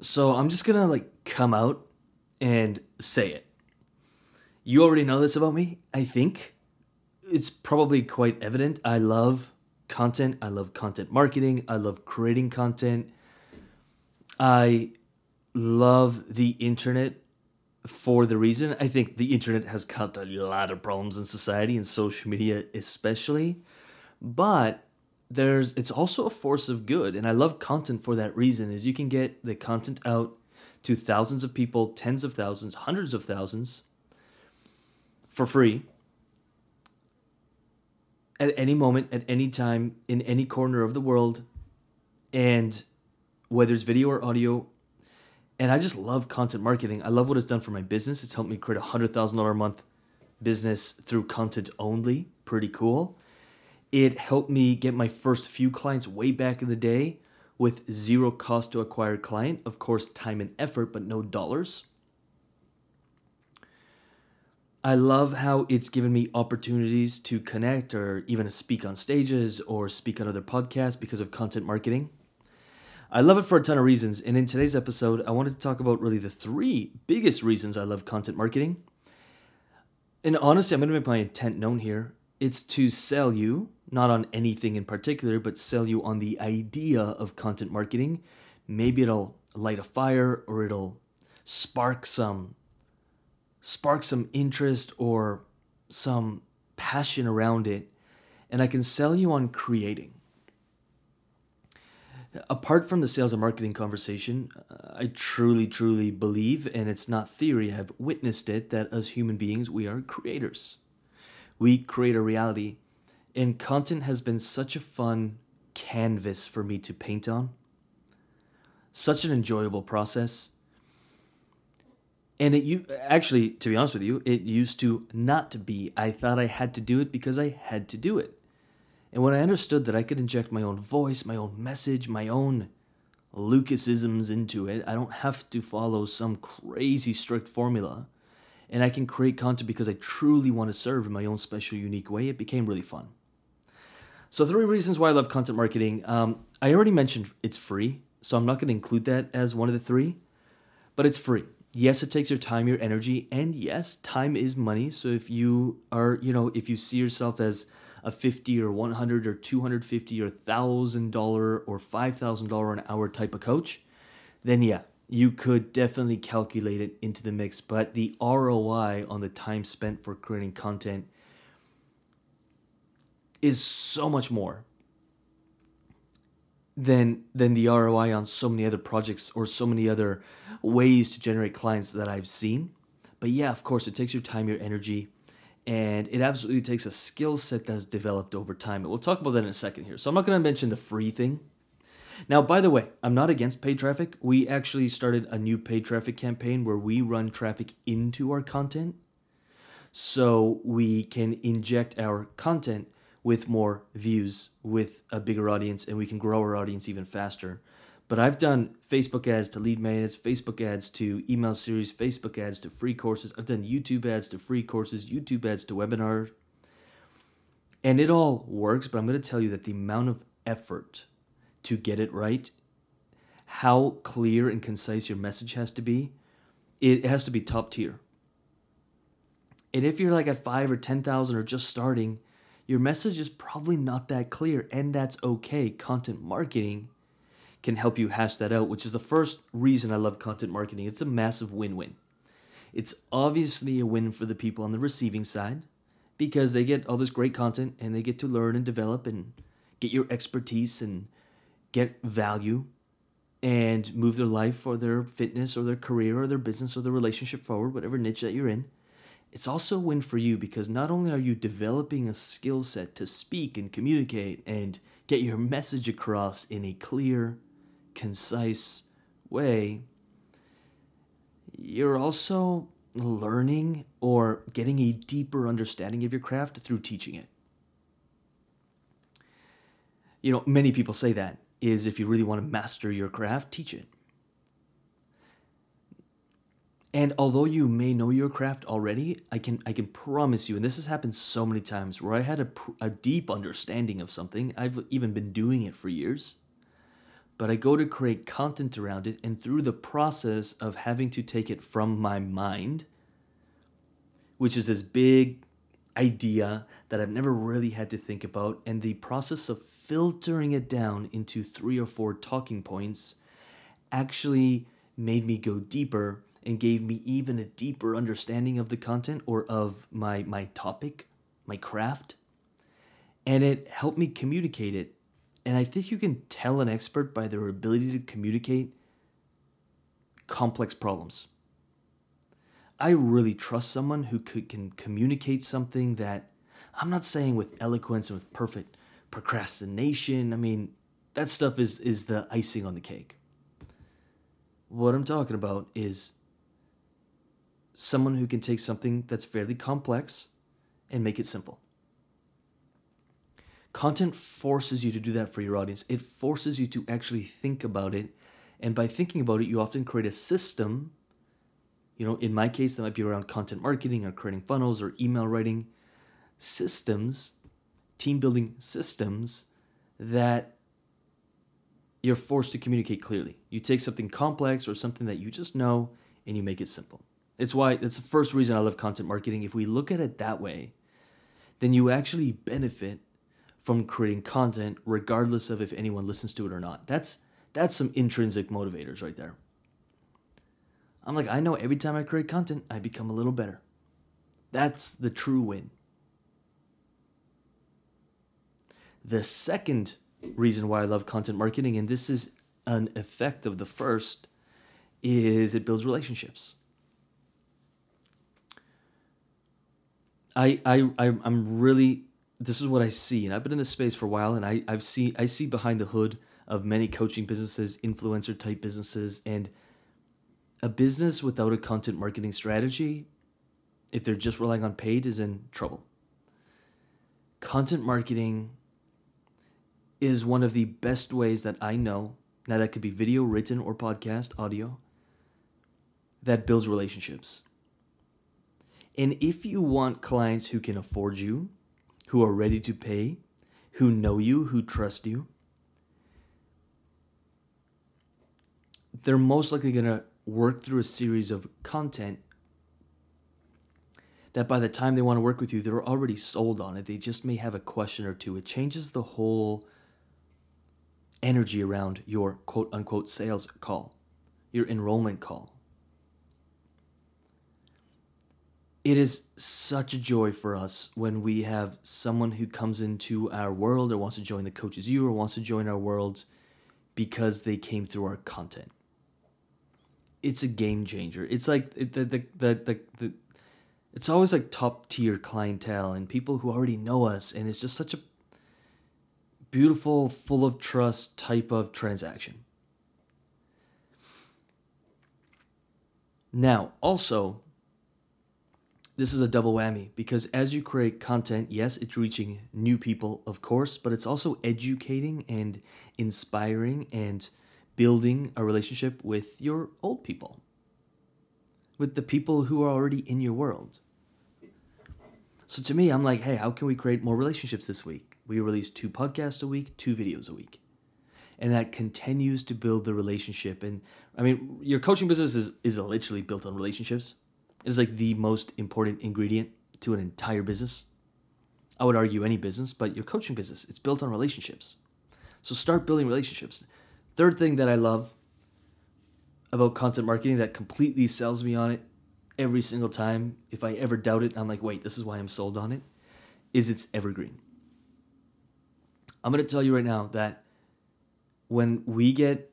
So I'm just gonna like come out and say it. You already know this about me, I think. It's probably quite evident. I love content. I love content marketing. I love creating content. I love the internet for the reason I think the internet has caused a lot of problems in society and social media especially. But there's it's also a force of good and I love content for that reason is you can get the content out to thousands of people, tens of thousands, hundreds of thousands for free at any moment, at any time, in any corner of the world, and whether it's video or audio. And I just love content marketing. I love what it's done for my business. It's helped me create a hundred thousand dollar a month business through content only. Pretty cool. It helped me get my first few clients way back in the day with zero cost to acquire client. Of course, time and effort, but no dollars. I love how it's given me opportunities to connect or even speak on stages or speak on other podcasts because of content marketing. I love it for a ton of reasons. And in today's episode, I wanted to talk about really the three biggest reasons I love content marketing. And honestly, I'm going to make my intent known here. It's to sell you, not on anything in particular, but sell you on the idea of content marketing. Maybe it'll light a fire or it'll spark some spark some interest or some passion around it, and I can sell you on creating. Apart from the sales and marketing conversation, uh, I truly, truly believe, and it's not theory, I've witnessed it, that as human beings, we are creators. We create a reality, and content has been such a fun canvas for me to paint on. Such an enjoyable process. And it you actually to be honest with you it used to not be. I thought i had to do it because i had to do it. And when i understood that i could inject my own voice my own message my own lucasisms into it i don't have to follow some crazy strict formula. And i can create content because i truly want to serve in my own special unique way. It became really fun so three reasons why i love content marketing. Um, i already mentioned it's free so i'm not going to include that as one of the three but it's free. Yes it takes your time your energy and yes time is money. So if you are you know if you see yourself as a 50 or 100 or 250 or 1000 dollar or 5000 dollar an hour type of coach then yeah you could definitely calculate it into the mix. But the ROI on the time spent for creating content is so much more than than the ROI on so many other projects or so many other ways to generate clients that I've seen. But yeah, of course, it takes your time, your energy, and it absolutely takes a skill set that's developed over time. But we'll talk about that in a second here. So I'm not going to mention the free thing. Now, by the way, I'm not against paid traffic. We actually started a new paid traffic campaign where we run traffic into our content so we can inject our content with more views, with a bigger audience, and we can grow our audience even faster. But I've done Facebook ads to lead magnets, Facebook ads to email series, Facebook ads to free courses. I've done YouTube ads to free courses, YouTube ads to webinars. And it all works, but I'm going to tell you that the amount of effort to get it right, how clear and concise your message has to be, it has to be top tier. And if you're like at five or 10,000 or just starting, your message is probably not that clear, and that's okay. Content marketing can help you hash that out, which is the first reason I love content marketing. It's a massive win win. It's obviously a win for the people on the receiving side because they get all this great content and they get to learn and develop and get your expertise and get value and move their life or their fitness or their career or their business or their relationship forward, whatever niche that you're in. It's also a win for you because not only are you developing a skill set to speak and communicate and get your message across in a clear, concise way, you're also learning or getting a deeper understanding of your craft through teaching it. You know, many people say that is if you really want to master your craft, teach it. And although you may know your craft already, I can I can promise you, and this has happened so many times where I had a, a deep understanding of something. I've even been doing it for years, but I go to create content around it, and through the process of having to take it from my mind, which is this big idea that I've never really had to think about, and the process of filtering it down into three or four talking points actually made me go deeper and gave me even a deeper understanding of the content or of my my topic, my craft. And it helped me communicate it. And I think you can tell an expert by their ability to communicate complex problems. I really trust someone who could, can communicate something that I'm not saying with eloquence and with perfect procrastination. I mean, that stuff is is the icing on the cake. What I'm talking about is someone who can take something that's fairly complex and make it simple. Content forces you to do that for your audience. It forces you to actually think about it. And by thinking about it, you often create a system you know, in my case, that might be around content marketing or creating funnels or email writing systems, team building systems that you're forced to communicate clearly. You take something complex or something that you just know and you make it simple. It's why that's the first reason I love content marketing. If we look at it that way, then you actually benefit from creating content regardless of if anyone listens to it or not. That's that's some intrinsic motivators right there. I'm like, I know every time I create content, I become a little better. That's the true win. The second reason why I love content marketing, and this is an effect of the first, is it builds relationships. I, I, I I'm really this is what I see, and I've been in this space for a while, and I, I've seen I see behind the hood of many coaching businesses, influencer type businesses, and a business without a content marketing strategy, if they're just relying on paid, is in trouble. Content marketing is one of the best ways that I know. Now, that could be video, written, or podcast, audio, that builds relationships. And if you want clients who can afford you, who are ready to pay, who know you, who trust you, they're most likely going to work through a series of content that by the time they want to work with you, they're already sold on it. They just may have a question or two. It changes the whole energy around your quote unquote sales call, your enrollment call. It is such a joy for us when we have someone who comes into our world or wants to join the Coaches U or wants to join our world because they came through our content it's a game changer. It's like the the the the, the it's always like top tier clientele and people who already know us and it's just such a beautiful full of trust type of transaction. Now, also this is a double whammy because as you create content, yes, it's reaching new people, of course, but it's also educating and inspiring and building a relationship with your old people, with the people who are already in your world. So to me, I'm like, hey, how can we create more relationships this week? We release two podcasts a week, two videos a week. And that continues to build the relationship. And I mean, your coaching business is, is literally built on relationships. It is like the most important ingredient to an entire business. I would argue any business, but your coaching business, it's built on relationships. So start building relationships. Third thing that I love about content marketing that completely sells me on it every single time. If I ever doubt it, I'm like, wait, this is why I'm sold on it, is it's evergreen. I'm going to tell you right now that when we get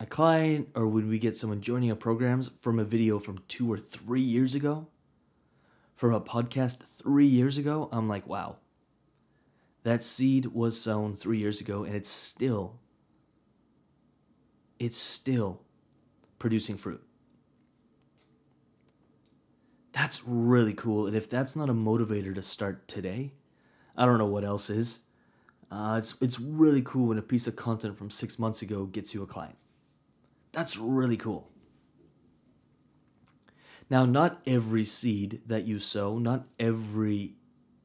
a client or when we get someone joining our programs from a video from two or three years ago, from a podcast three years ago, I'm like, wow, that seed was sown three years ago and it's still it's still producing fruit. That's really cool. And if that's not a motivator to start today, I don't know what else is. Uh, it's, it's really cool when a piece of content from six months ago gets you a client. That's really cool. Now, not every seed that you sow, not every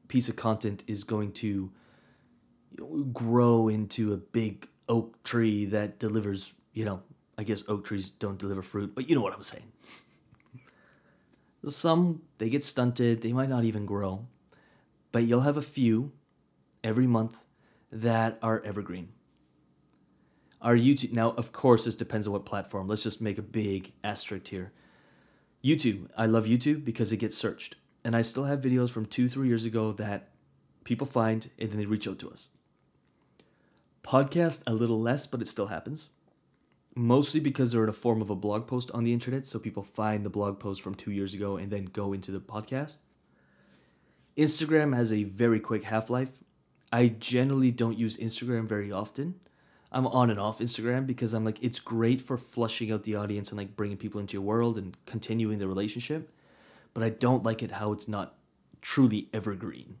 piece of content is going to grow into a big oak tree that delivers, you know, I guess oak trees don't deliver fruit, but you know what I'm saying. Some, they get stunted, they might not even grow, but you'll have a few every month that are evergreen. Our YouTube, now, of course, this depends on what platform. Let's just make a big asterisk here. YouTube, I love YouTube because it gets searched. And I still have videos from two, three years ago that people find and then they reach out to us. Podcast, a little less, but it still happens. Mostly because they're in a form of a blog post on the internet, so people find the blog post from two years ago and then go into the podcast. Instagram has a very quick half life. I generally don't use Instagram very often. I'm on and off Instagram because I'm like, it's great for flushing out the audience and like bringing people into your world and continuing the relationship. But I don't like it how it's not truly evergreen.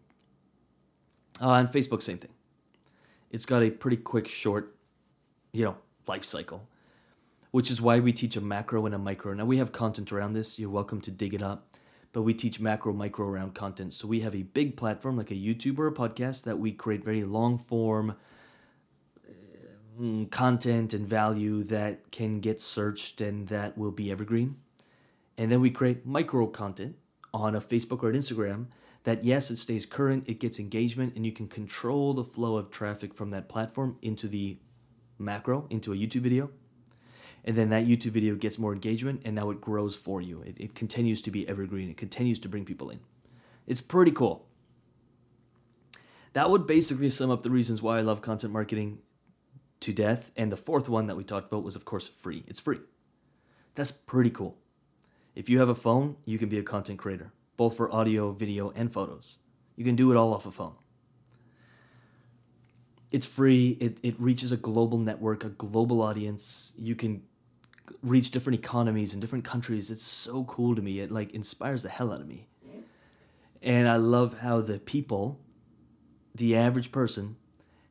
Uh, and Facebook, same thing. It's got a pretty quick, short, you know, life cycle, which is why we teach a macro and a micro. Now we have content around this. You're welcome to dig it up, but we teach macro, micro around content. So we have a big platform like a YouTube or a podcast that we create very long form Mm, content and value that can get searched and that will be evergreen. And then we create micro content on a Facebook or an Instagram that yes, it stays current, it gets engagement, and you can control the flow of traffic from that platform into the macro, into a YouTube video. And then that YouTube video gets more engagement, and now it grows for you. It, it continues to be evergreen, it continues to bring people in. It's pretty cool. That would basically sum up the reasons why I love content marketing to death. And the fourth one that we talked about was, of course, free. It's free. That's pretty cool. If you have a phone, you can be a content creator both for audio, video, and photos. You can do it all off a phone. It's free, it, it reaches a global network, a global audience. You can reach different economies in different countries. It's so cool to me. It like inspires the hell out of me. And I love how the people, the average person,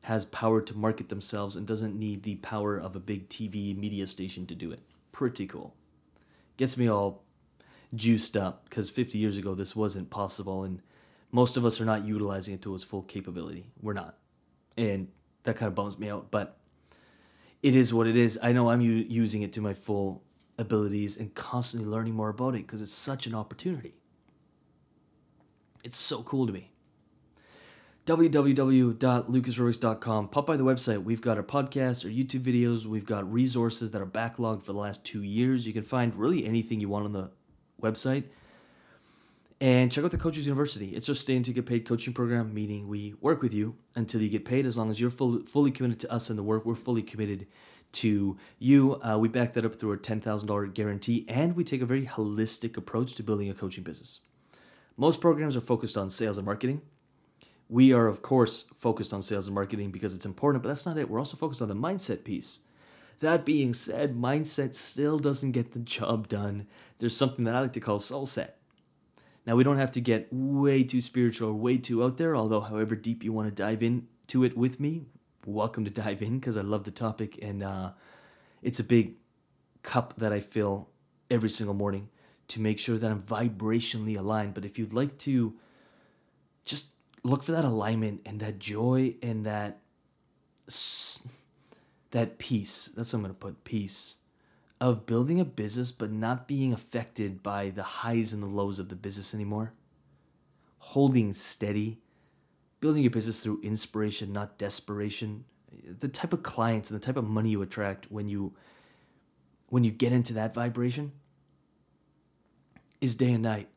has power to market themselves and doesn't need the power of a big TV media station to do it. Pretty cool. Gets me all juiced up because 50 years ago this wasn't possible and most of us are not utilizing it to its full capability. We're not. And that kind of bums me out, but it is what it is. I know I'm u- using it to my full abilities and constantly learning more about it because it's such an opportunity. It's so cool to me www.lucasrubix.com. Pop by the website. We've got our podcasts, our YouTube videos. We've got resources that are backlogged for the last two years. You can find really anything you want on the website. And check out the Coaches University. It's our stay you get paid coaching program, meaning we work with you until you get paid. As long as you're full, fully committed to us and the work, we're fully committed to you. Uh, we back that up through a $10,000 guarantee, and we take a very holistic approach to building a coaching business. Most programs are focused on sales and marketing. We are, of course, focused on sales and marketing because it's important, but that's not it. We're also focused on the mindset piece. That being said, mindset still doesn't get the job done. There's something that I like to call soul set. Now, we don't have to get way too spiritual or way too out there, although, however deep you want to dive into it with me, welcome to dive in because I love the topic and uh, it's a big cup that I fill every single morning to make sure that I'm vibrationally aligned. But if you'd like to just look for that alignment and that joy and that that peace. That's what I'm going to put peace of building a business but not being affected by the highs and the lows of the business anymore. Holding steady, building your business through inspiration, not desperation. The type of clients and the type of money you attract when you when you get into that vibration is day and night.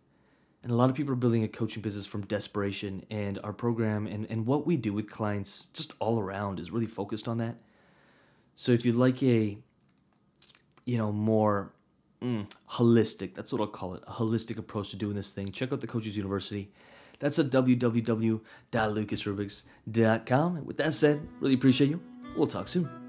And a lot of people are building a coaching business from desperation and our program and, and what we do with clients just all around is really focused on that so if you'd like a, you know, more mm, holistic, that's what I'll call it, a holistic approach to doing this thing, check out the Coaches University. That's at www.lucasrubix.com. And with that said, really appreciate you. We'll talk soon.